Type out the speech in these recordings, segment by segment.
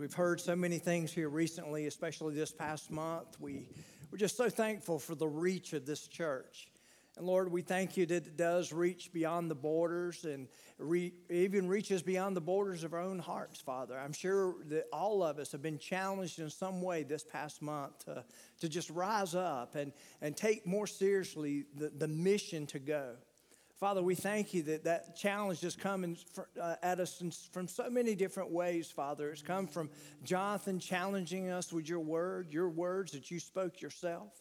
we've heard so many things here recently, especially this past month, we, we're just so thankful for the reach of this church. And Lord, we thank you that it does reach beyond the borders and re, even reaches beyond the borders of our own hearts, Father. I'm sure that all of us have been challenged in some way this past month to, to just rise up and, and take more seriously the, the mission to go. Father, we thank you that that challenge has come uh, at us from so many different ways, Father. It's come from Jonathan challenging us with your word, your words that you spoke yourself.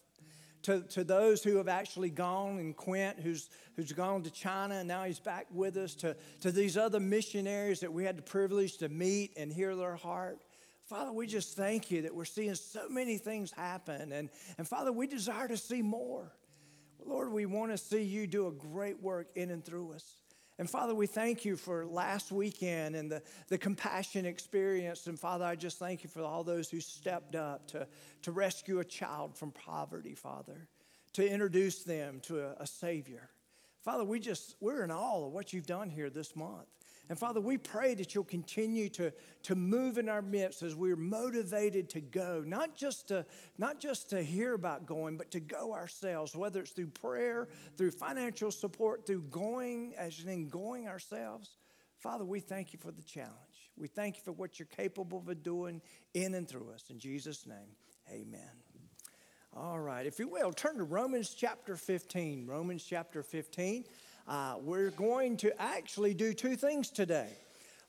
To, to those who have actually gone, and Quint, who's, who's gone to China, and now he's back with us, to, to these other missionaries that we had the privilege to meet and hear their heart. Father, we just thank you that we're seeing so many things happen. And, and Father, we desire to see more. Lord, we want to see you do a great work in and through us. And Father, we thank you for last weekend and the, the compassion experience. And Father, I just thank you for all those who stepped up to, to rescue a child from poverty, Father, to introduce them to a, a Savior. Father, we just, we're in awe of what you've done here this month. And Father, we pray that you'll continue to, to move in our midst as we're motivated to go, not just to, not just to hear about going, but to go ourselves, whether it's through prayer, through financial support, through going, as in going ourselves. Father, we thank you for the challenge. We thank you for what you're capable of doing in and through us. In Jesus' name, amen. All right, if you will, turn to Romans chapter 15. Romans chapter 15. Uh, we're going to actually do two things today.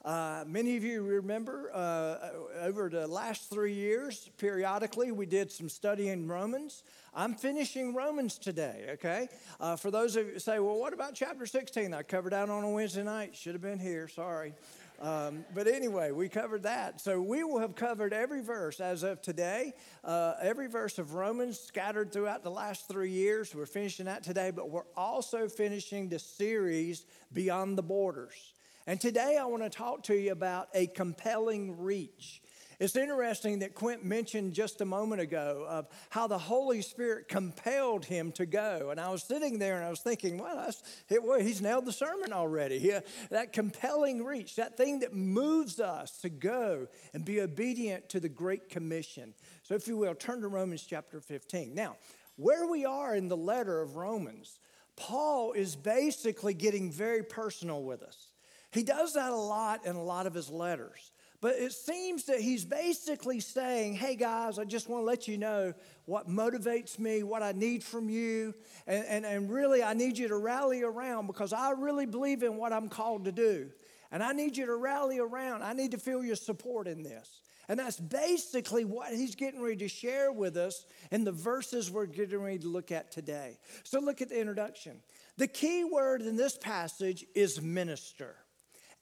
Uh, many of you remember uh, over the last three years, periodically, we did some study in Romans. I'm finishing Romans today, okay? Uh, for those of you who say, well, what about chapter 16? I covered that on a Wednesday night. Should have been here, sorry. Um, but anyway, we covered that. So we will have covered every verse as of today, uh, every verse of Romans scattered throughout the last three years. We're finishing that today, but we're also finishing the series Beyond the Borders. And today I want to talk to you about a compelling reach. It's interesting that Quint mentioned just a moment ago of how the Holy Spirit compelled him to go. And I was sitting there and I was thinking, well, it, well he's nailed the sermon already. Yeah, uh, that compelling reach, that thing that moves us to go and be obedient to the Great Commission. So, if you will, turn to Romans chapter 15. Now, where we are in the letter of Romans, Paul is basically getting very personal with us. He does that a lot in a lot of his letters. But it seems that he's basically saying, hey guys, I just want to let you know what motivates me, what I need from you, and, and, and really I need you to rally around because I really believe in what I'm called to do. And I need you to rally around. I need to feel your support in this. And that's basically what he's getting ready to share with us in the verses we're getting ready to look at today. So look at the introduction. The key word in this passage is minister.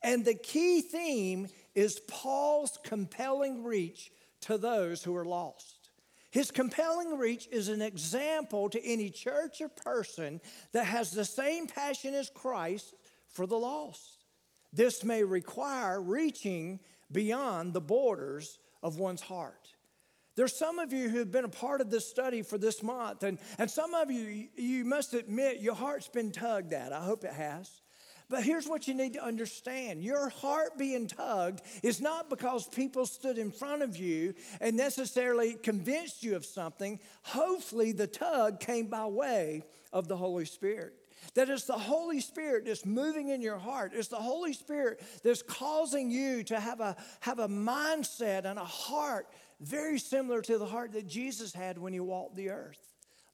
And the key theme is Paul's compelling reach to those who are lost. His compelling reach is an example to any church or person that has the same passion as Christ for the lost. This may require reaching beyond the borders of one's heart. There's some of you who've been a part of this study for this month, and, and some of you, you must admit your heart's been tugged at. I hope it has. But here's what you need to understand your heart being tugged is not because people stood in front of you and necessarily convinced you of something. Hopefully, the tug came by way of the Holy Spirit. That it's the Holy Spirit that's moving in your heart. It's the Holy Spirit that's causing you to have a, have a mindset and a heart very similar to the heart that Jesus had when he walked the earth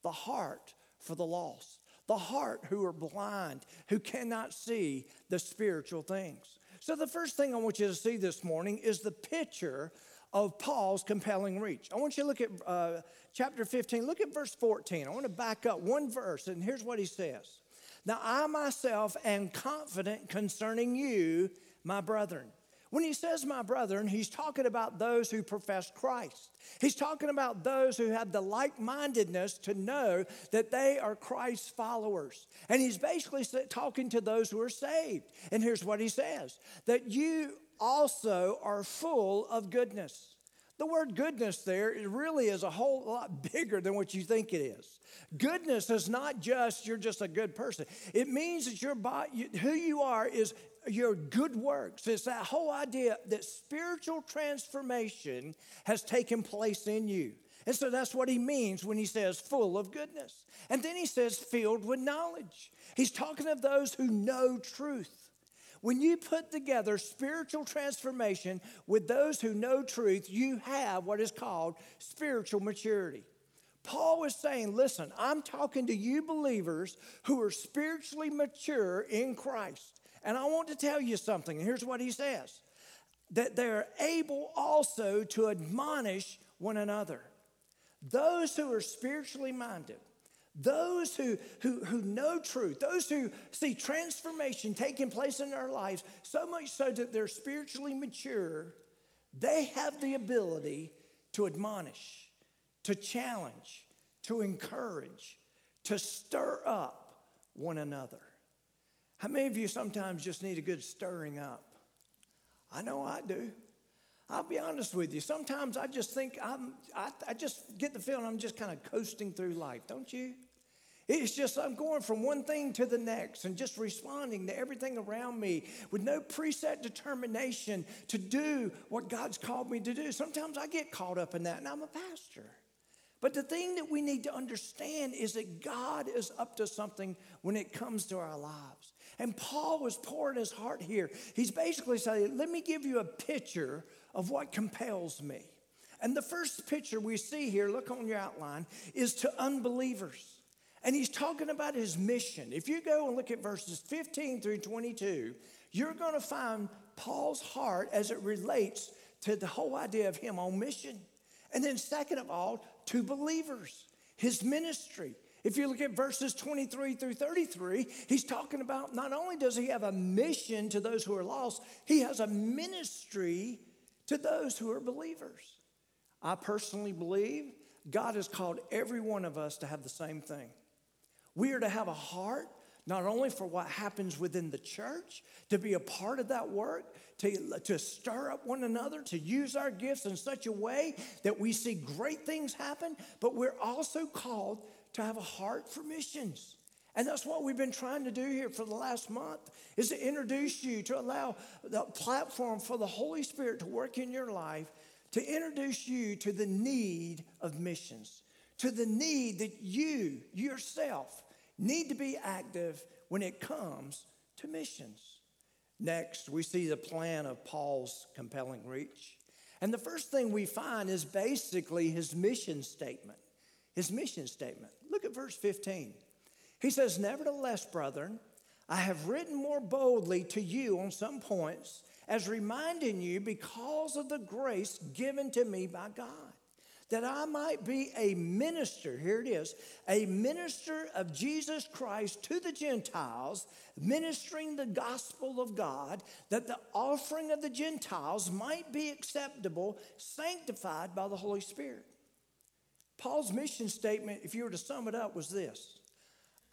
the heart for the lost the heart who are blind, who cannot see the spiritual things. So, the first thing I want you to see this morning is the picture of Paul's compelling reach. I want you to look at uh, chapter 15, look at verse 14. I want to back up one verse, and here's what he says Now, I myself am confident concerning you, my brethren when he says my brethren, he's talking about those who profess Christ. He's talking about those who have the like mindedness to know that they are Christ's followers. And he's basically talking to those who are saved. And here's what he says that you also are full of goodness. The word goodness there really is a whole lot bigger than what you think it is. Goodness is not just you're just a good person. It means that your body, who you are is your good works. It's that whole idea that spiritual transformation has taken place in you. And so that's what he means when he says full of goodness. And then he says filled with knowledge. He's talking of those who know truth. When you put together spiritual transformation with those who know truth, you have what is called spiritual maturity. Paul was saying, Listen, I'm talking to you believers who are spiritually mature in Christ. And I want to tell you something. And here's what he says that they're able also to admonish one another. Those who are spiritually minded, those who, who, who know truth, those who see transformation taking place in their lives, so much so that they're spiritually mature, they have the ability to admonish, to challenge, to encourage, to stir up one another. How many of you sometimes just need a good stirring up? I know I do. I'll be honest with you. Sometimes I just think I'm, I, I just get the feeling I'm just kind of coasting through life, don't you? It's just I'm going from one thing to the next and just responding to everything around me with no preset determination to do what God's called me to do. Sometimes I get caught up in that, and I'm a pastor. But the thing that we need to understand is that God is up to something when it comes to our lives. And Paul was pouring his heart here. He's basically saying, Let me give you a picture of what compels me. And the first picture we see here, look on your outline, is to unbelievers. And he's talking about his mission. If you go and look at verses 15 through 22, you're going to find Paul's heart as it relates to the whole idea of him on mission. And then, second of all, to believers, his ministry. If you look at verses 23 through 33, he's talking about not only does he have a mission to those who are lost, he has a ministry to those who are believers. I personally believe God has called every one of us to have the same thing. We are to have a heart not only for what happens within the church, to be a part of that work, to, to stir up one another, to use our gifts in such a way that we see great things happen, but we're also called to have a heart for missions. And that's what we've been trying to do here for the last month is to introduce you to allow the platform for the Holy Spirit to work in your life to introduce you to the need of missions, to the need that you yourself need to be active when it comes to missions. Next, we see the plan of Paul's compelling reach. And the first thing we find is basically his mission statement. His mission statement. Look at verse 15. He says, Nevertheless, brethren, I have written more boldly to you on some points, as reminding you because of the grace given to me by God, that I might be a minister, here it is, a minister of Jesus Christ to the Gentiles, ministering the gospel of God, that the offering of the Gentiles might be acceptable, sanctified by the Holy Spirit. Paul's mission statement, if you were to sum it up, was this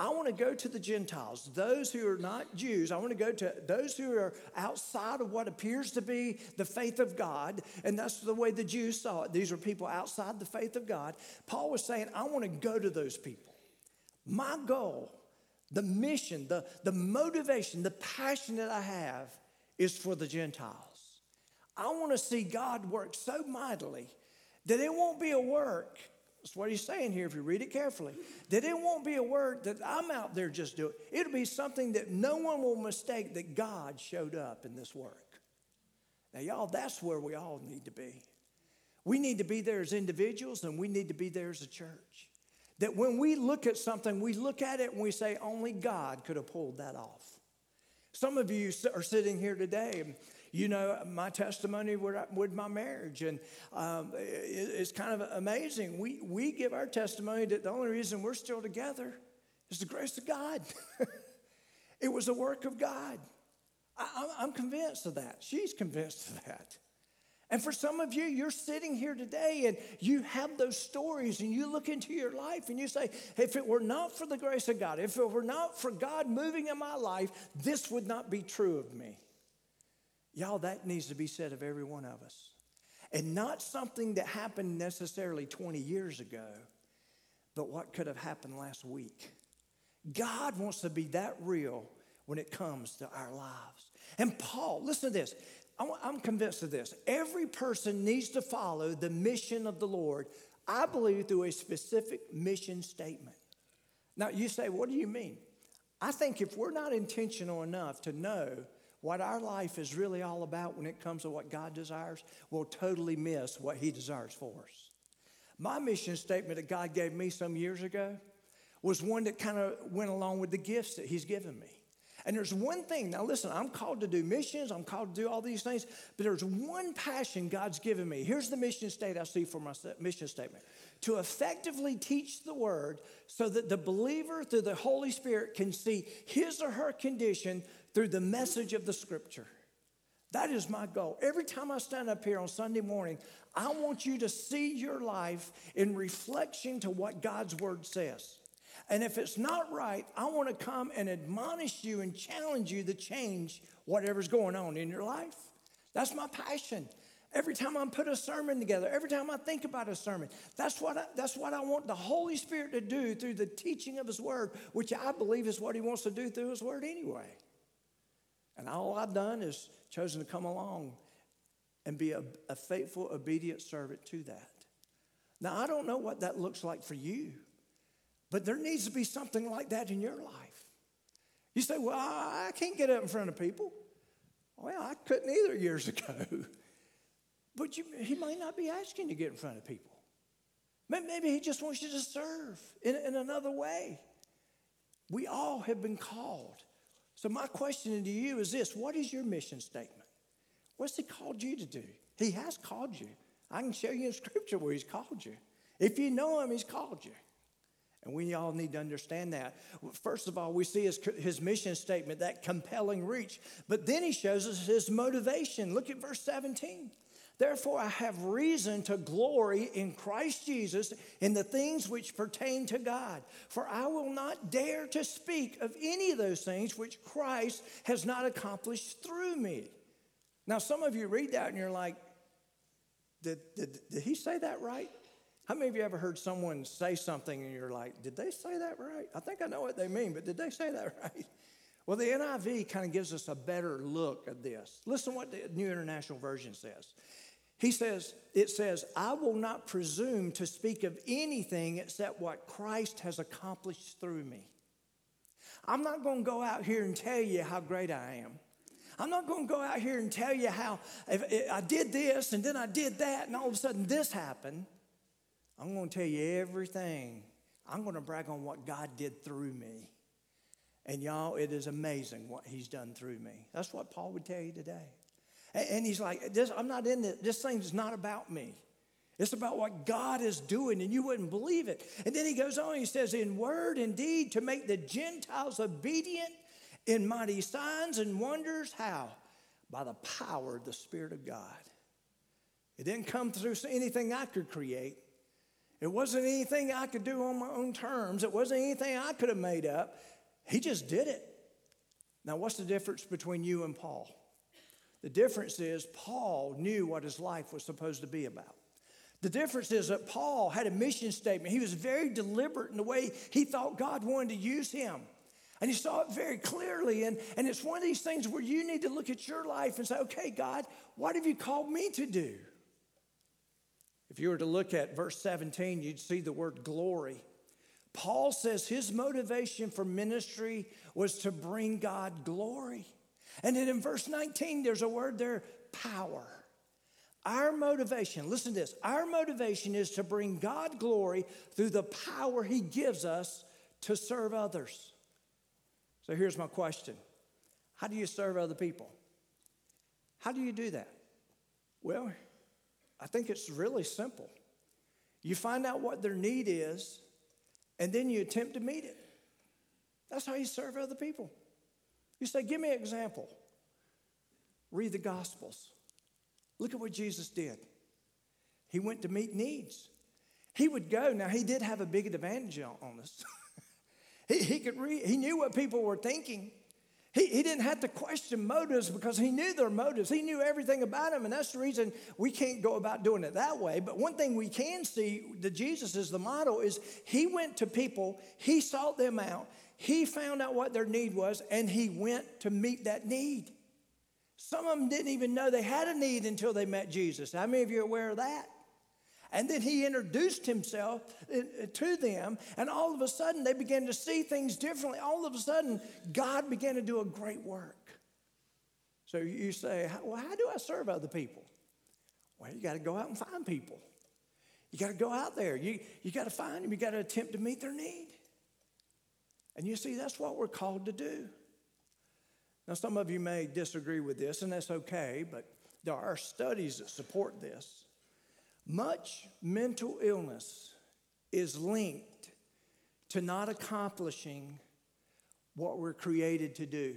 I want to go to the Gentiles, those who are not Jews. I want to go to those who are outside of what appears to be the faith of God. And that's the way the Jews saw it. These are people outside the faith of God. Paul was saying, I want to go to those people. My goal, the mission, the, the motivation, the passion that I have is for the Gentiles. I want to see God work so mightily that it won't be a work that's what he's saying here if you read it carefully. That it won't be a word that I'm out there just doing. It'll be something that no one will mistake that God showed up in this work. Now, y'all, that's where we all need to be. We need to be there as individuals and we need to be there as a church. That when we look at something, we look at it and we say, only God could have pulled that off. Some of you are sitting here today you know my testimony with my marriage, and um, it's kind of amazing. We we give our testimony that the only reason we're still together is the grace of God. it was a work of God. I, I'm convinced of that. She's convinced of that. And for some of you, you're sitting here today and you have those stories and you look into your life and you say, if it were not for the grace of God, if it were not for God moving in my life, this would not be true of me. Y'all, that needs to be said of every one of us. And not something that happened necessarily 20 years ago, but what could have happened last week. God wants to be that real when it comes to our lives. And Paul, listen to this. I'm convinced of this. Every person needs to follow the mission of the Lord, I believe, through a specific mission statement. Now, you say, what do you mean? I think if we're not intentional enough to know what our life is really all about when it comes to what God desires, we'll totally miss what He desires for us. My mission statement that God gave me some years ago was one that kind of went along with the gifts that He's given me. And there's one thing, now listen, I'm called to do missions, I'm called to do all these things, but there's one passion God's given me. Here's the mission state I see for my mission statement to effectively teach the word so that the believer through the Holy Spirit can see his or her condition through the message of the scripture. That is my goal. Every time I stand up here on Sunday morning, I want you to see your life in reflection to what God's word says. And if it's not right, I want to come and admonish you and challenge you to change whatever's going on in your life. That's my passion. Every time I put a sermon together, every time I think about a sermon, that's what I, that's what I want the Holy Spirit to do through the teaching of His Word, which I believe is what He wants to do through His Word anyway. And all I've done is chosen to come along and be a, a faithful, obedient servant to that. Now, I don't know what that looks like for you. But there needs to be something like that in your life. You say, Well, I can't get up in front of people. Well, I couldn't either years ago. But you, he might not be asking you to get in front of people. Maybe he just wants you to serve in, in another way. We all have been called. So, my question to you is this What is your mission statement? What's he called you to do? He has called you. I can show you in scripture where he's called you. If you know him, he's called you. And we all need to understand that. First of all, we see his, his mission statement, that compelling reach. But then he shows us his motivation. Look at verse 17. Therefore, I have reason to glory in Christ Jesus in the things which pertain to God. For I will not dare to speak of any of those things which Christ has not accomplished through me. Now, some of you read that and you're like, did, did, did he say that right? How many of you ever heard someone say something and you're like, did they say that right? I think I know what they mean, but did they say that right? Well, the NIV kind of gives us a better look at this. Listen what the New International Version says. He says, it says, I will not presume to speak of anything except what Christ has accomplished through me. I'm not going to go out here and tell you how great I am. I'm not going to go out here and tell you how I did this and then I did that and all of a sudden this happened. I'm going to tell you everything. I'm going to brag on what God did through me. And y'all, it is amazing what He's done through me. That's what Paul would tell you today. And he's like, this, I'm not in this. This thing's not about me. It's about what God is doing, and you wouldn't believe it. And then he goes on, he says, In word and deed, to make the Gentiles obedient in mighty signs and wonders. How? By the power of the Spirit of God. It didn't come through anything I could create, it wasn't anything I could do on my own terms. It wasn't anything I could have made up. He just did it. Now, what's the difference between you and Paul? The difference is Paul knew what his life was supposed to be about. The difference is that Paul had a mission statement. He was very deliberate in the way he thought God wanted to use him. And he saw it very clearly. And, and it's one of these things where you need to look at your life and say, okay, God, what have you called me to do? If you were to look at verse 17, you'd see the word glory. Paul says his motivation for ministry was to bring God glory. And then in verse 19, there's a word there power. Our motivation, listen to this, our motivation is to bring God glory through the power he gives us to serve others. So here's my question How do you serve other people? How do you do that? Well, I think it's really simple. You find out what their need is, and then you attempt to meet it. That's how you serve other people. You say, Give me an example. Read the Gospels. Look at what Jesus did. He went to meet needs. He would go. Now, he did have a big advantage on us. he, he, could read, he knew what people were thinking. He, he didn't have to question motives because he knew their motives. He knew everything about them, and that's the reason we can't go about doing it that way. But one thing we can see that Jesus is the model is he went to people, he sought them out, he found out what their need was, and he went to meet that need. Some of them didn't even know they had a need until they met Jesus. How many of you are aware of that? And then he introduced himself uh, uh, to them, and all of a sudden they began to see things differently. All of a sudden, God began to do a great work. So you say, Well, how do I serve other people? Well, you got to go out and find people. You got to go out there. You, you got to find them. You got to attempt to meet their need. And you see, that's what we're called to do. Now, some of you may disagree with this, and that's okay, but there are studies that support this. Much mental illness is linked to not accomplishing what we're created to do.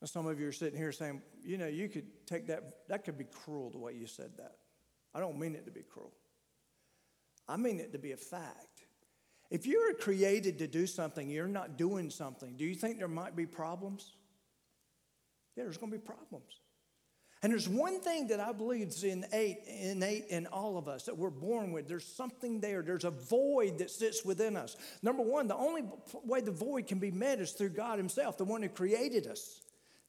Now, some of you are sitting here saying, you know, you could take that, that could be cruel the way you said that. I don't mean it to be cruel, I mean it to be a fact. If you were created to do something, you're not doing something, do you think there might be problems? Yeah, there's going to be problems. And there's one thing that I believe is innate, innate in all of us that we're born with. There's something there. There's a void that sits within us. Number one, the only way the void can be met is through God Himself, the one who created us,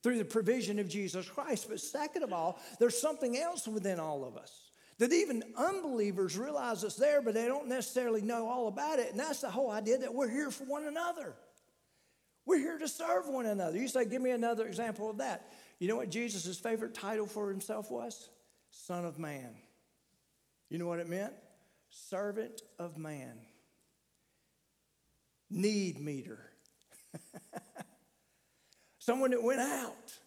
through the provision of Jesus Christ. But second of all, there's something else within all of us that even unbelievers realize it's there, but they don't necessarily know all about it. And that's the whole idea that we're here for one another. We're here to serve one another. You say, give me another example of that. You know what Jesus' favorite title for himself was? Son of Man. You know what it meant? Servant of man. Need meter. Someone that went out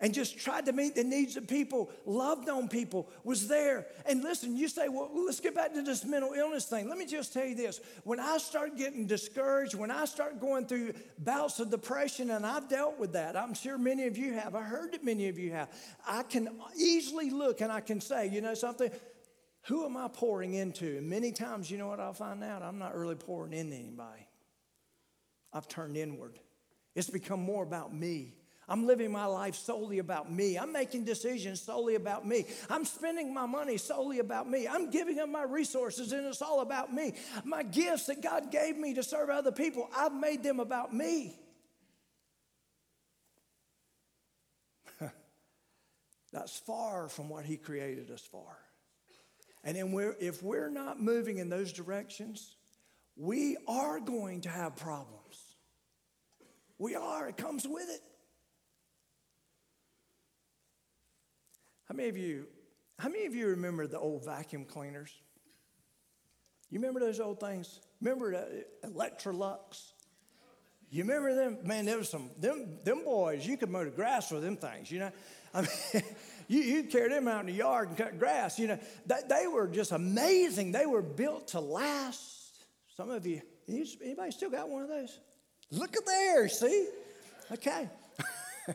and just tried to meet the needs of people, loved on people, was there. And listen, you say, well, let's get back to this mental illness thing. Let me just tell you this. When I start getting discouraged, when I start going through bouts of depression, and I've dealt with that, I'm sure many of you have, I heard that many of you have, I can easily look and I can say, you know something? Who am I pouring into? And many times, you know what I'll find out? I'm not really pouring into anybody. I've turned inward. It's become more about me. I'm living my life solely about me. I'm making decisions solely about me. I'm spending my money solely about me. I'm giving up my resources and it's all about me. My gifts that God gave me to serve other people, I've made them about me. That's far from what He created us for. And then we're, if we're not moving in those directions, we are going to have problems. We are, it comes with it. How many of you, how many of you remember the old vacuum cleaners? You remember those old things? Remember the Electrolux? You remember them? Man, there was some them them boys. You could mow the grass with them things. You know, I mean, you you carry them out in the yard and cut grass. You know, they, they were just amazing. They were built to last. Some of you, anybody still got one of those? Look at there. See, okay.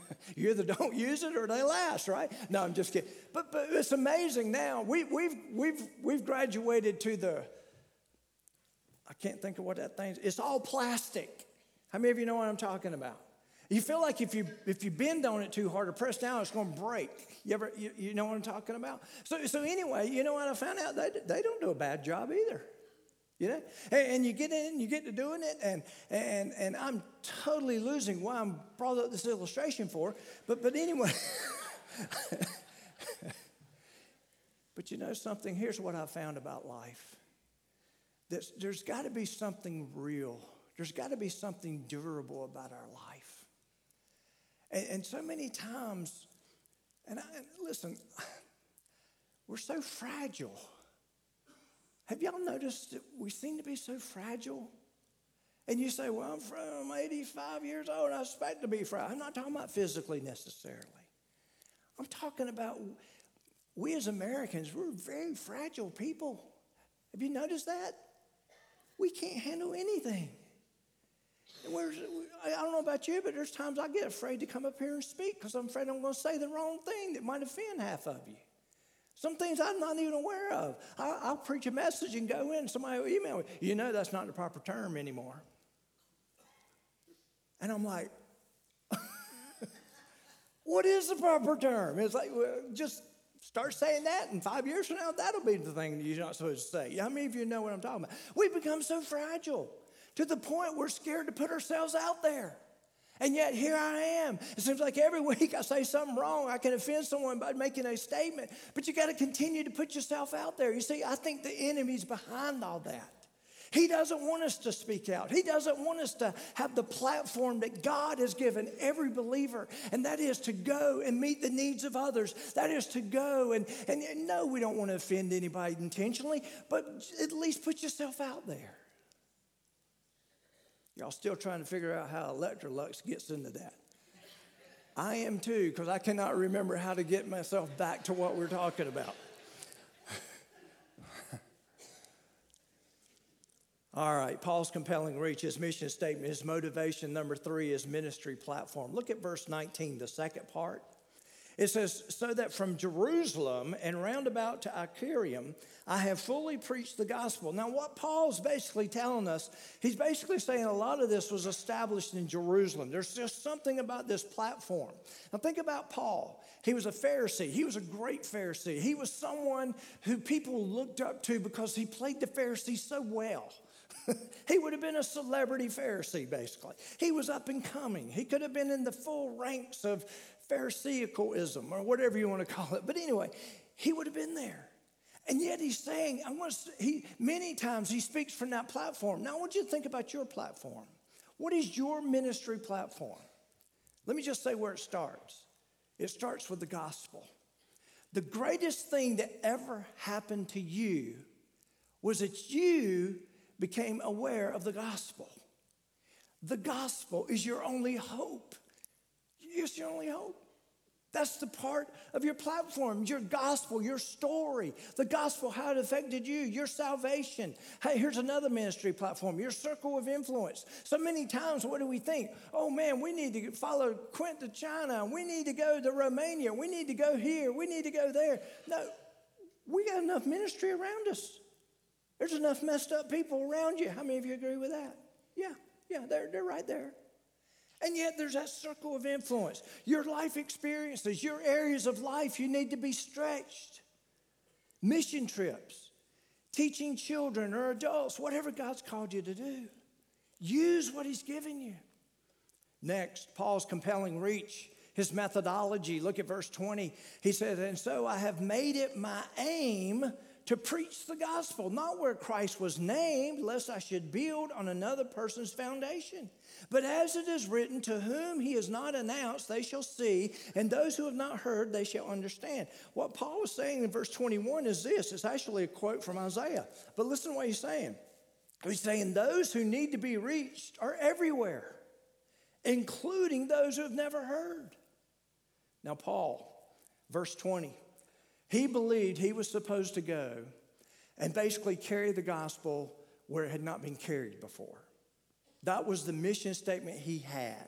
you either don't use it or they last, right? No, I'm just kidding. But, but it's amazing now. We, we've, we've, we've graduated to the, I can't think of what that thing is. It's all plastic. How many of you know what I'm talking about? You feel like if you if you bend on it too hard or press down, it's going to break. You ever you, you know what I'm talking about? So so anyway, you know what I found out? They, they don't do a bad job either. You know? And, you get in, you get to doing it, and, and, and I'm totally losing why I'm brought up this illustration for. But, but anyway, but you know something? Here's what I found about life there's, there's got to be something real, there's got to be something durable about our life. And, and so many times, and, I, and listen, we're so fragile. Have y'all noticed that we seem to be so fragile? And you say, well, I'm, from 85 years old. I expect to be fragile. I'm not talking about physically necessarily. I'm talking about we as Americans, we're very fragile people. Have you noticed that? We can't handle anything. I don't know about you, but there's times I get afraid to come up here and speak because I'm afraid I'm going to say the wrong thing that might offend half of you. Some things I'm not even aware of. I'll, I'll preach a message and go in, and somebody will email me. You know that's not the proper term anymore. And I'm like, what is the proper term? It's like, well, just start saying that, and five years from now, that'll be the thing that you're not supposed to say. How many of you know what I'm talking about? We've become so fragile to the point we're scared to put ourselves out there. And yet here I am. It seems like every week I say something wrong. I can offend someone by making a statement, but you got to continue to put yourself out there. You see, I think the enemy's behind all that. He doesn't want us to speak out. He doesn't want us to have the platform that God has given every believer, and that is to go and meet the needs of others. That is to go and, and, and no, we don't want to offend anybody intentionally, but at least put yourself out there. Y'all still trying to figure out how Electrolux gets into that. I am too, because I cannot remember how to get myself back to what we're talking about. All right, Paul's compelling reach, his mission statement, his motivation. Number three is ministry platform. Look at verse 19, the second part. It says, So that from Jerusalem and round about to Illyricum, I have fully preached the gospel. Now, what Paul's basically telling us, he's basically saying a lot of this was established in Jerusalem. There's just something about this platform. Now, think about Paul. He was a Pharisee, he was a great Pharisee. He was someone who people looked up to because he played the Pharisee so well. he would have been a celebrity Pharisee, basically. He was up and coming. He could have been in the full ranks of Pharisaicalism or whatever you want to call it. But anyway, he would have been there. And yet he's saying, I want to, he many times he speaks from that platform. Now I want you to think about your platform. What is your ministry platform? Let me just say where it starts. It starts with the gospel. The greatest thing that ever happened to you was that you became aware of the gospel. The gospel is your only hope. It's your only hope. That's the part of your platform, your gospel, your story, the gospel, how it affected you, your salvation. Hey, here's another ministry platform, your circle of influence. So many times, what do we think? Oh man, we need to follow Quint to China. We need to go to Romania. We need to go here. We need to go there. No, we got enough ministry around us. There's enough messed up people around you. How many of you agree with that? Yeah, yeah, they're, they're right there. And yet there's that circle of influence. Your life experiences, your areas of life, you need to be stretched. Mission trips, teaching children or adults, whatever God's called you to do. Use what He's given you. Next, Paul's compelling reach, his methodology. Look at verse 20. He says, And so I have made it my aim to preach the gospel, not where Christ was named, lest I should build on another person's foundation. But as it is written, to whom he has not announced, they shall see, and those who have not heard, they shall understand. What Paul is saying in verse 21 is this it's actually a quote from Isaiah. But listen to what he's saying. He's saying, Those who need to be reached are everywhere, including those who have never heard. Now, Paul, verse 20, he believed he was supposed to go and basically carry the gospel where it had not been carried before. That was the mission statement he had.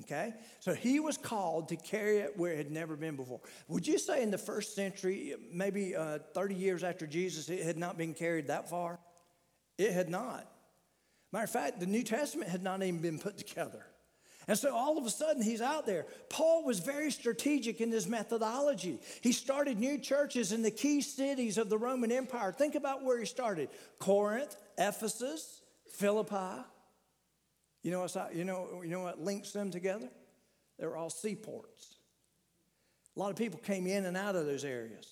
Okay? So he was called to carry it where it had never been before. Would you say in the first century, maybe uh, 30 years after Jesus, it had not been carried that far? It had not. Matter of fact, the New Testament had not even been put together. And so all of a sudden he's out there. Paul was very strategic in his methodology. He started new churches in the key cities of the Roman Empire. Think about where he started Corinth, Ephesus, Philippi. You know, what's, you know, you know what links them together? They're all seaports. A lot of people came in and out of those areas.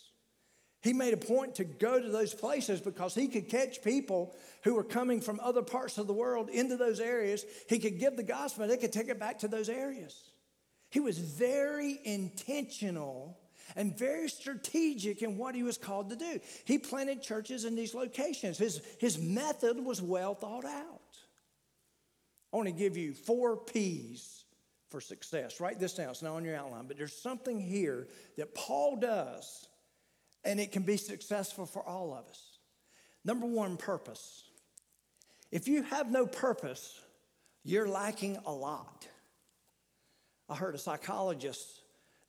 He made a point to go to those places because he could catch people who were coming from other parts of the world into those areas. He could give the gospel, they could take it back to those areas. He was very intentional and very strategic in what he was called to do. He planted churches in these locations. His, his method was well thought out. I want to give you four P's for success. Write this down. It's not on your outline, but there's something here that Paul does, and it can be successful for all of us. Number one, purpose. If you have no purpose, you're lacking a lot. I heard a psychologist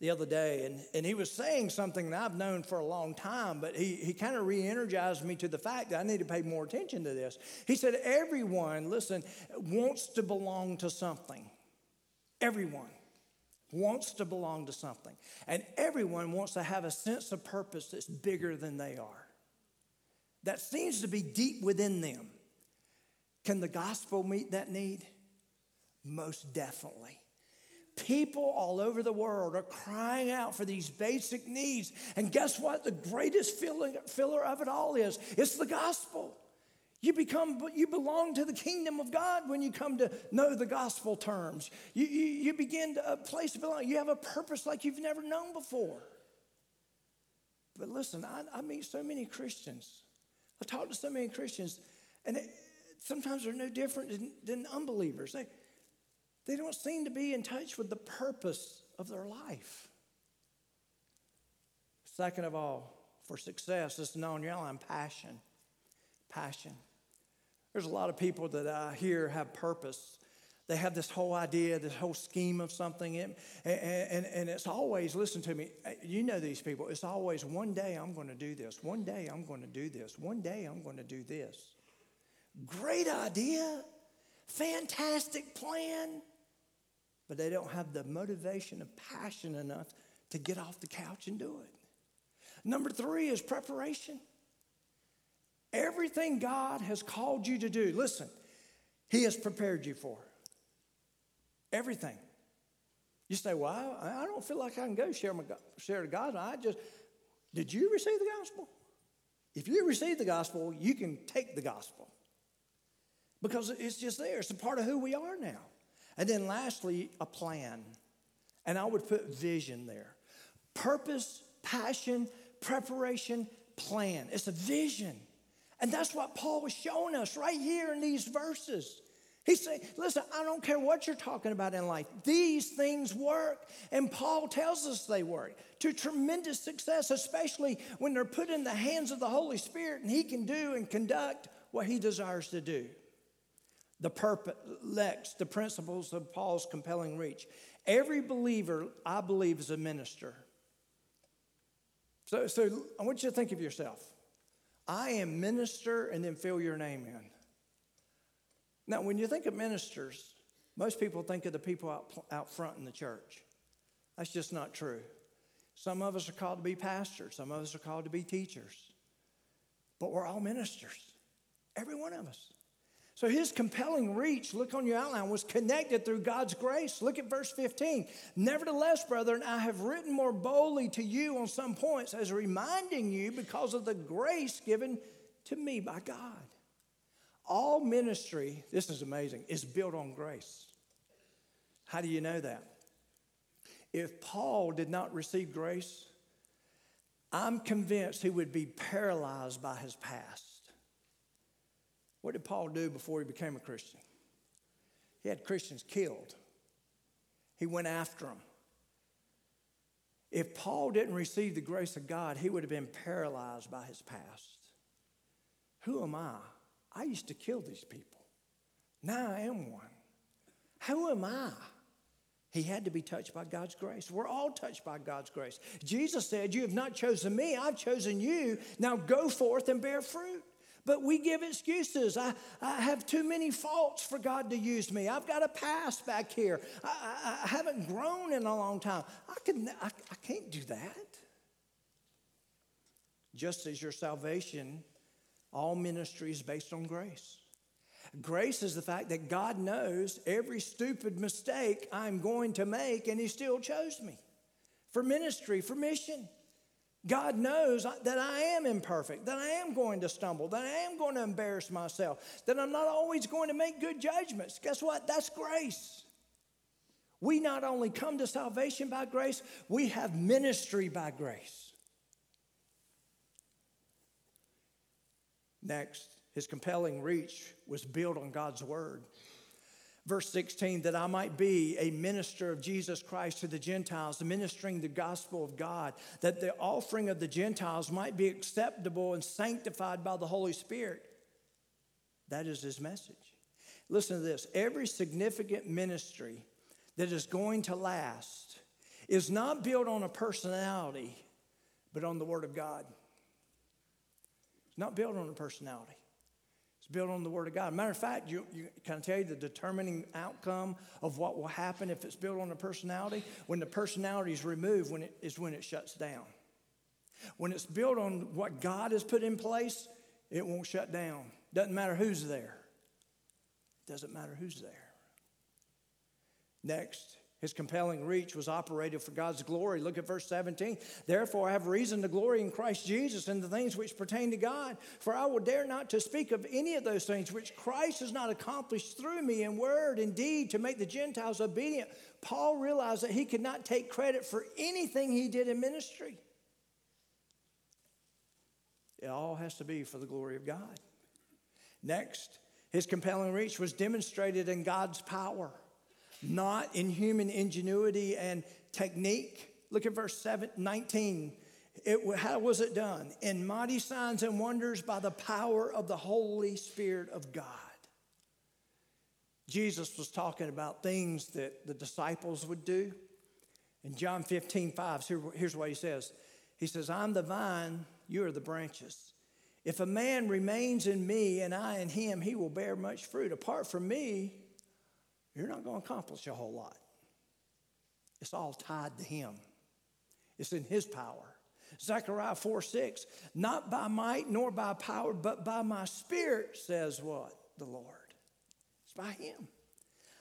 the other day, and, and he was saying something that I've known for a long time, but he, he kind of re energized me to the fact that I need to pay more attention to this. He said, Everyone, listen, wants to belong to something. Everyone wants to belong to something. And everyone wants to have a sense of purpose that's bigger than they are, that seems to be deep within them. Can the gospel meet that need? Most definitely. People all over the world are crying out for these basic needs. And guess what? The greatest filling, filler of it all is it's the gospel. You become, you belong to the kingdom of God when you come to know the gospel terms. You, you, you begin to a place to belong. You have a purpose like you've never known before. But listen, I, I meet so many Christians. I talk to so many Christians, and it, sometimes they're no different than, than unbelievers. They, they don't seem to be in touch with the purpose of their life. Second of all, for success, is known outline passion. Passion. There's a lot of people that I hear have purpose. They have this whole idea, this whole scheme of something. And, and, and it's always, listen to me, you know these people, it's always one day I'm going to do this, one day I'm going to do this, one day I'm going to do this. Great idea, fantastic plan but they don't have the motivation and passion enough to get off the couch and do it. Number three is preparation. Everything God has called you to do, listen, He has prepared you for. Everything. You say, well, I, don't feel like I can go share, my, share the gospel. I just, did you receive the gospel? If you receive the gospel, you can take the gospel because it's just there. It's a part of who we are now. And then lastly, a plan. And I would put vision there. Purpose, passion, preparation, plan. It's a vision. And that's what Paul was showing us right here in these verses. He's saying, listen, I don't care what you're talking about in life. These things work. And Paul tells us they work to tremendous success, especially when they're put in the hands of the Holy Spirit and he can do and conduct what he desires to do the purpose, the principles of Paul's compelling reach. Every believer, I believe, is a minister. So, so I want you to think of yourself. I am minister, and then fill your name in. Now, when you think of ministers, most people think of the people out, out front in the church. That's just not true. Some of us are called to be pastors, some of us are called to be teachers, but we're all ministers, every one of us. So his compelling reach, look on your outline, was connected through God's grace. Look at verse 15. Nevertheless, brethren, I have written more boldly to you on some points as reminding you because of the grace given to me by God. All ministry, this is amazing, is built on grace. How do you know that? If Paul did not receive grace, I'm convinced he would be paralyzed by his past. What did Paul do before he became a Christian? He had Christians killed, he went after them. If Paul didn't receive the grace of God, he would have been paralyzed by his past. Who am I? I used to kill these people. Now I am one. Who am I? He had to be touched by God's grace. We're all touched by God's grace. Jesus said, You have not chosen me, I've chosen you. Now go forth and bear fruit. But we give excuses. I, I have too many faults for God to use me. I've got a past back here. I, I, I haven't grown in a long time. I, can, I, I can't do that. Just as your salvation, all ministry is based on grace. Grace is the fact that God knows every stupid mistake I'm going to make, and He still chose me for ministry, for mission. God knows that I am imperfect, that I am going to stumble, that I am going to embarrass myself, that I'm not always going to make good judgments. Guess what? That's grace. We not only come to salvation by grace, we have ministry by grace. Next, his compelling reach was built on God's word. Verse 16, that I might be a minister of Jesus Christ to the Gentiles, ministering the gospel of God, that the offering of the Gentiles might be acceptable and sanctified by the Holy Spirit. That is his message. Listen to this every significant ministry that is going to last is not built on a personality, but on the Word of God. It's not built on a personality. Built on the Word of God. Matter of fact, you, you, can I tell you the determining outcome of what will happen if it's built on a personality? When the personality is removed, when it, is when it shuts down. When it's built on what God has put in place, it won't shut down. Doesn't matter who's there. Doesn't matter who's there. Next, His compelling reach was operated for God's glory. Look at verse 17. Therefore, I have reason to glory in Christ Jesus and the things which pertain to God. For I will dare not to speak of any of those things which Christ has not accomplished through me in word and deed to make the Gentiles obedient. Paul realized that he could not take credit for anything he did in ministry. It all has to be for the glory of God. Next, his compelling reach was demonstrated in God's power not in human ingenuity and technique. Look at verse 7, 19. It, how was it done? In mighty signs and wonders by the power of the Holy Spirit of God. Jesus was talking about things that the disciples would do. In John 15, 5, here's what he says He says, I'm the vine, you are the branches. If a man remains in me and I in him, he will bear much fruit. Apart from me, you're not going to accomplish a whole lot. It's all tied to Him, it's in His power. Zechariah 4 6, not by might nor by power, but by my spirit, says what? The Lord. It's by Him.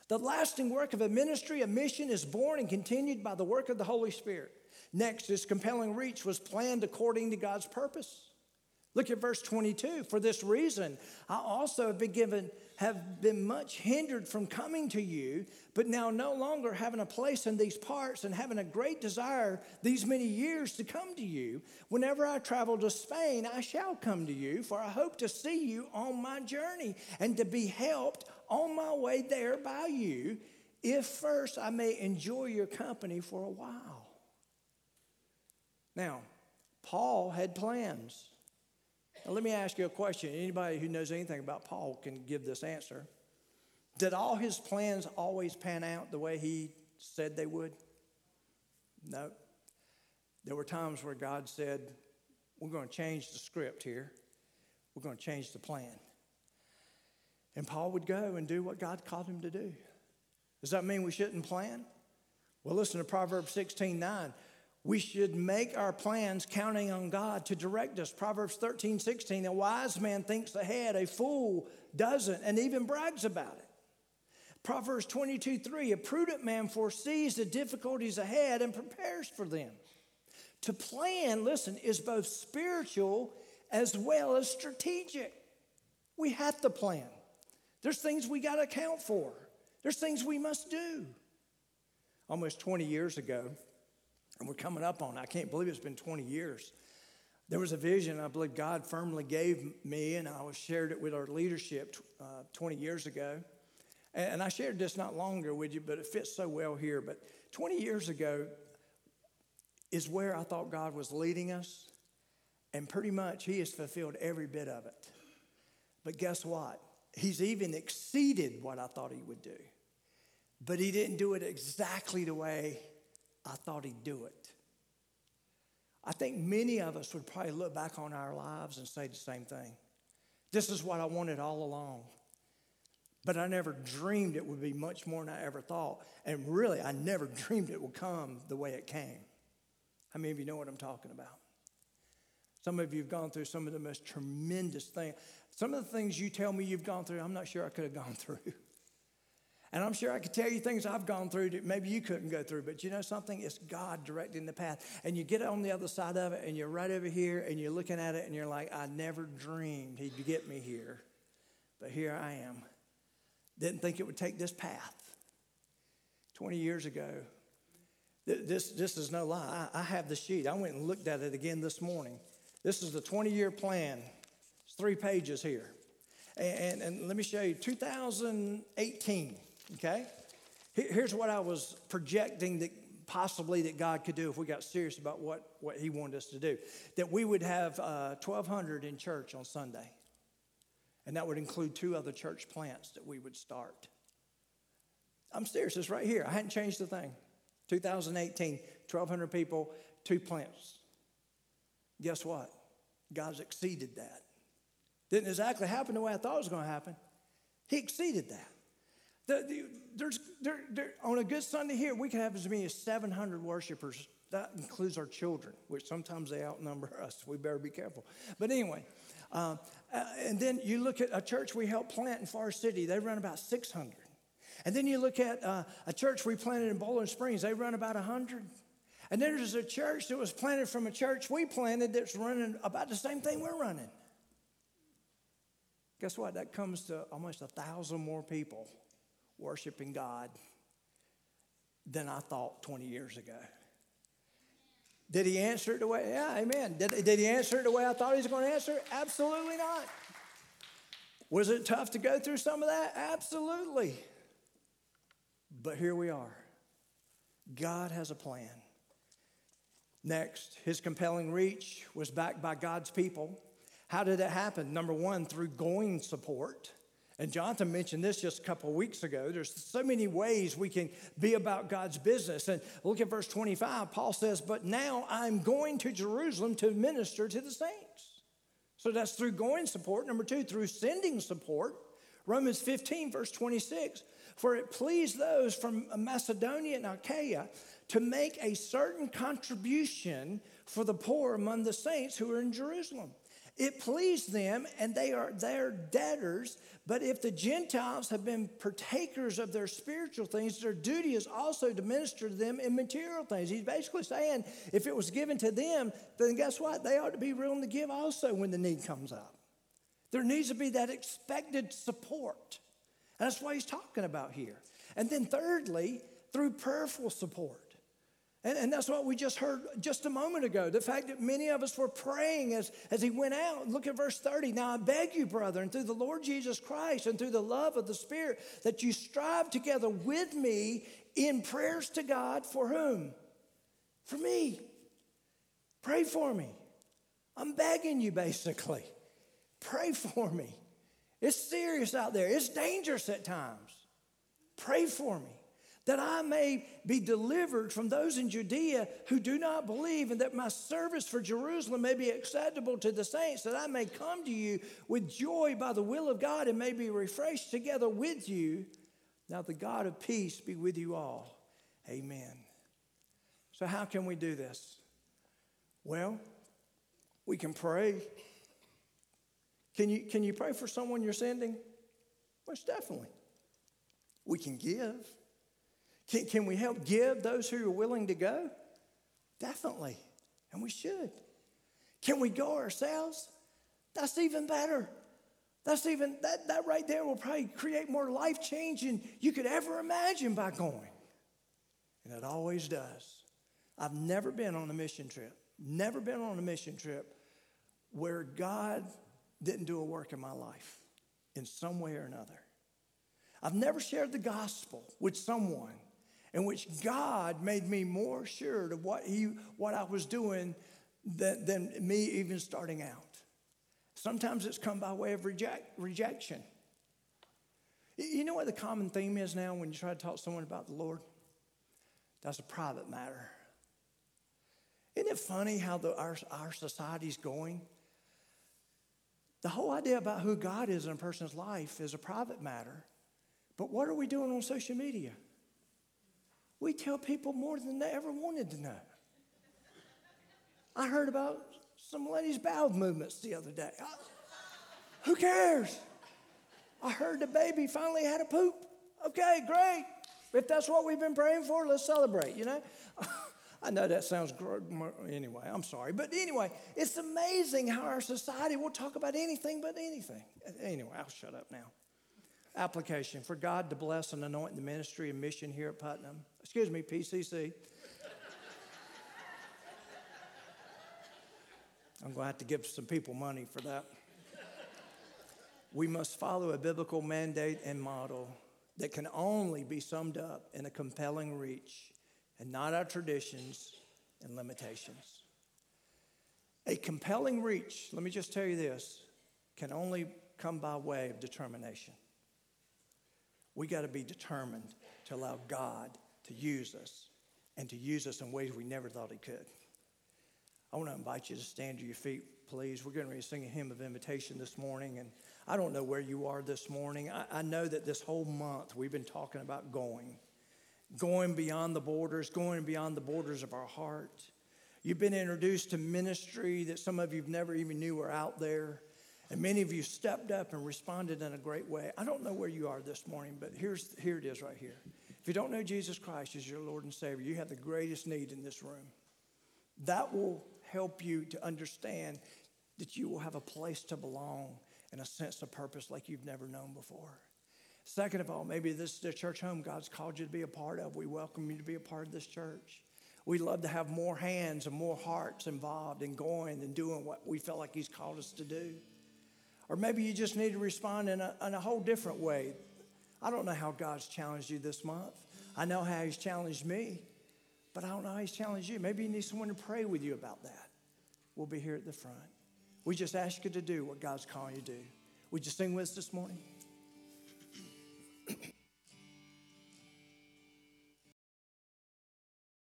The lasting work of a ministry, a mission, is born and continued by the work of the Holy Spirit. Next, this compelling reach was planned according to God's purpose. Look at verse 22. For this reason, I also have been given, have been much hindered from coming to you, but now no longer having a place in these parts and having a great desire these many years to come to you. Whenever I travel to Spain, I shall come to you, for I hope to see you on my journey and to be helped on my way there by you, if first I may enjoy your company for a while. Now, Paul had plans. Now, let me ask you a question. Anybody who knows anything about Paul can give this answer. Did all his plans always pan out the way he said they would? No. There were times where God said, We're going to change the script here, we're going to change the plan. And Paul would go and do what God called him to do. Does that mean we shouldn't plan? Well, listen to Proverbs 16 9. We should make our plans counting on God to direct us. Proverbs 13, 16. A wise man thinks ahead, a fool doesn't, and even brags about it. Proverbs 22, 3. A prudent man foresees the difficulties ahead and prepares for them. To plan, listen, is both spiritual as well as strategic. We have to plan. There's things we got to account for, there's things we must do. Almost 20 years ago, and we're coming up on it. I can't believe it's been 20 years. There was a vision I believe God firmly gave me, and I was shared it with our leadership uh, 20 years ago. And, and I shared this not longer with you, but it fits so well here. But 20 years ago is where I thought God was leading us, and pretty much He has fulfilled every bit of it. But guess what? He's even exceeded what I thought He would do. But He didn't do it exactly the way I thought he'd do it. I think many of us would probably look back on our lives and say the same thing. This is what I wanted all along. But I never dreamed it would be much more than I ever thought. And really, I never dreamed it would come the way it came. How many of you know what I'm talking about? Some of you have gone through some of the most tremendous things. Some of the things you tell me you've gone through, I'm not sure I could have gone through. And I'm sure I could tell you things I've gone through that maybe you couldn't go through, but you know something? It's God directing the path. And you get on the other side of it and you're right over here and you're looking at it and you're like, I never dreamed he'd get me here. But here I am. Didn't think it would take this path. 20 years ago, this, this is no lie. I, I have the sheet. I went and looked at it again this morning. This is the 20 year plan. It's three pages here. And, and, and let me show you 2018 okay? Here's what I was projecting that possibly that God could do if we got serious about what, what He wanted us to do. That we would have uh, 1,200 in church on Sunday. And that would include two other church plants that we would start. I'm serious, it's right here. I hadn't changed the thing. 2018, 1,200 people, two plants. Guess what? God's exceeded that. Didn't exactly happen the way I thought it was going to happen. He exceeded that. The, the, there's, there, there, on a good Sunday here, we can have as many as 700 worshipers. That includes our children, which sometimes they outnumber us. We better be careful. But anyway, uh, uh, and then you look at a church we helped plant in Forest City, they run about 600. And then you look at uh, a church we planted in Boiling Springs, they run about 100. And then there's a church that was planted from a church we planted that's running about the same thing we're running. Guess what? That comes to almost a thousand more people worshiping God than I thought 20 years ago. Did he answer it the way? Yeah, amen. Did, did he answer it the way I thought he was going to answer? Absolutely not. Was it tough to go through some of that? Absolutely. But here we are. God has a plan. Next, his compelling reach was backed by God's people. How did it happen? Number one, through going support. And Jonathan mentioned this just a couple of weeks ago. There's so many ways we can be about God's business. And look at verse 25. Paul says, But now I'm going to Jerusalem to minister to the saints. So that's through going support. Number two, through sending support. Romans 15, verse 26. For it pleased those from Macedonia and Achaia to make a certain contribution for the poor among the saints who are in Jerusalem. It pleased them, and they are their debtors. But if the Gentiles have been partakers of their spiritual things, their duty is also to minister to them in material things. He's basically saying if it was given to them, then guess what? They ought to be willing to give also when the need comes up. There needs to be that expected support. And that's what he's talking about here. And then, thirdly, through prayerful support. And, and, that's what we just heard just a moment ago. The fact that many of us were praying as, as he went out. Look at verse 30. Now I beg you, brethren, through the Lord Jesus Christ and through the love of the Spirit, that you strive together with me in prayers to God for whom? For me. Pray for me. I'm begging you, basically. Pray for me. It's serious out there, it's dangerous at times. Pray for me that I may be delivered from those in Judea who do not believe, and that my service for Jerusalem may be acceptable to the saints, that I may come to you with joy by the will of God and may be refreshed together with you. Now, the God of peace be with you all. Amen. So, how can we do this? Well, we can pray. Can you, can you pray for someone you're sending? Most definitely. We can give. Can, can we help give those who are willing to go? Definitely. And we should. Can we go ourselves? That's even better. That's even, that, that right there will probably create more life change than you could ever imagine by going. And it always does. I've never been on a mission trip, never been on a mission trip where God didn't do a work in my life in some way or another. I've never shared the gospel with someone in which God made me more sure of what, he, what I was doing than, than me even starting out. Sometimes it's come by way of reject, rejection. You know what the common theme is now when you try to talk to someone about the Lord? That's a private matter. Isn't it funny how the, our, our society's going? The whole idea about who God is in a person's life is a private matter. But what are we doing on social media? We tell people more than they ever wanted to know. I heard about some lady's bowel movements the other day. I, who cares? I heard the baby finally had a poop. Okay, great. If that's what we've been praying for, let's celebrate, you know? I know that sounds gross. anyway, I'm sorry. But anyway, it's amazing how our society will talk about anything but anything. Anyway, I'll shut up now application for God to bless and anoint the ministry and mission here at Putnam. Excuse me, PCC. I'm going to have to give some people money for that. We must follow a biblical mandate and model that can only be summed up in a compelling reach and not our traditions and limitations. A compelling reach, let me just tell you this, can only come by way of determination. We got to be determined to allow God to use us and to use us in ways we never thought He could. I want to invite you to stand to your feet, please. We're going to sing a hymn of invitation this morning. And I don't know where you are this morning. I, I know that this whole month we've been talking about going, going beyond the borders, going beyond the borders of our heart. You've been introduced to ministry that some of you've never even knew were out there. And many of you stepped up and responded in a great way. I don't know where you are this morning, but here's, here it is right here. If you don't know Jesus Christ as your Lord and Savior, you have the greatest need in this room. That will help you to understand that you will have a place to belong and a sense of purpose like you've never known before. Second of all, maybe this is the church home God's called you to be a part of. We welcome you to be a part of this church. We'd love to have more hands and more hearts involved in going and doing what we feel like He's called us to do. Or maybe you just need to respond in a, in a whole different way. I don't know how God's challenged you this month. I know how He's challenged me, but I don't know how He's challenged you. Maybe you need someone to pray with you about that. We'll be here at the front. We just ask you to do what God's calling you to do. Would you sing with us this morning?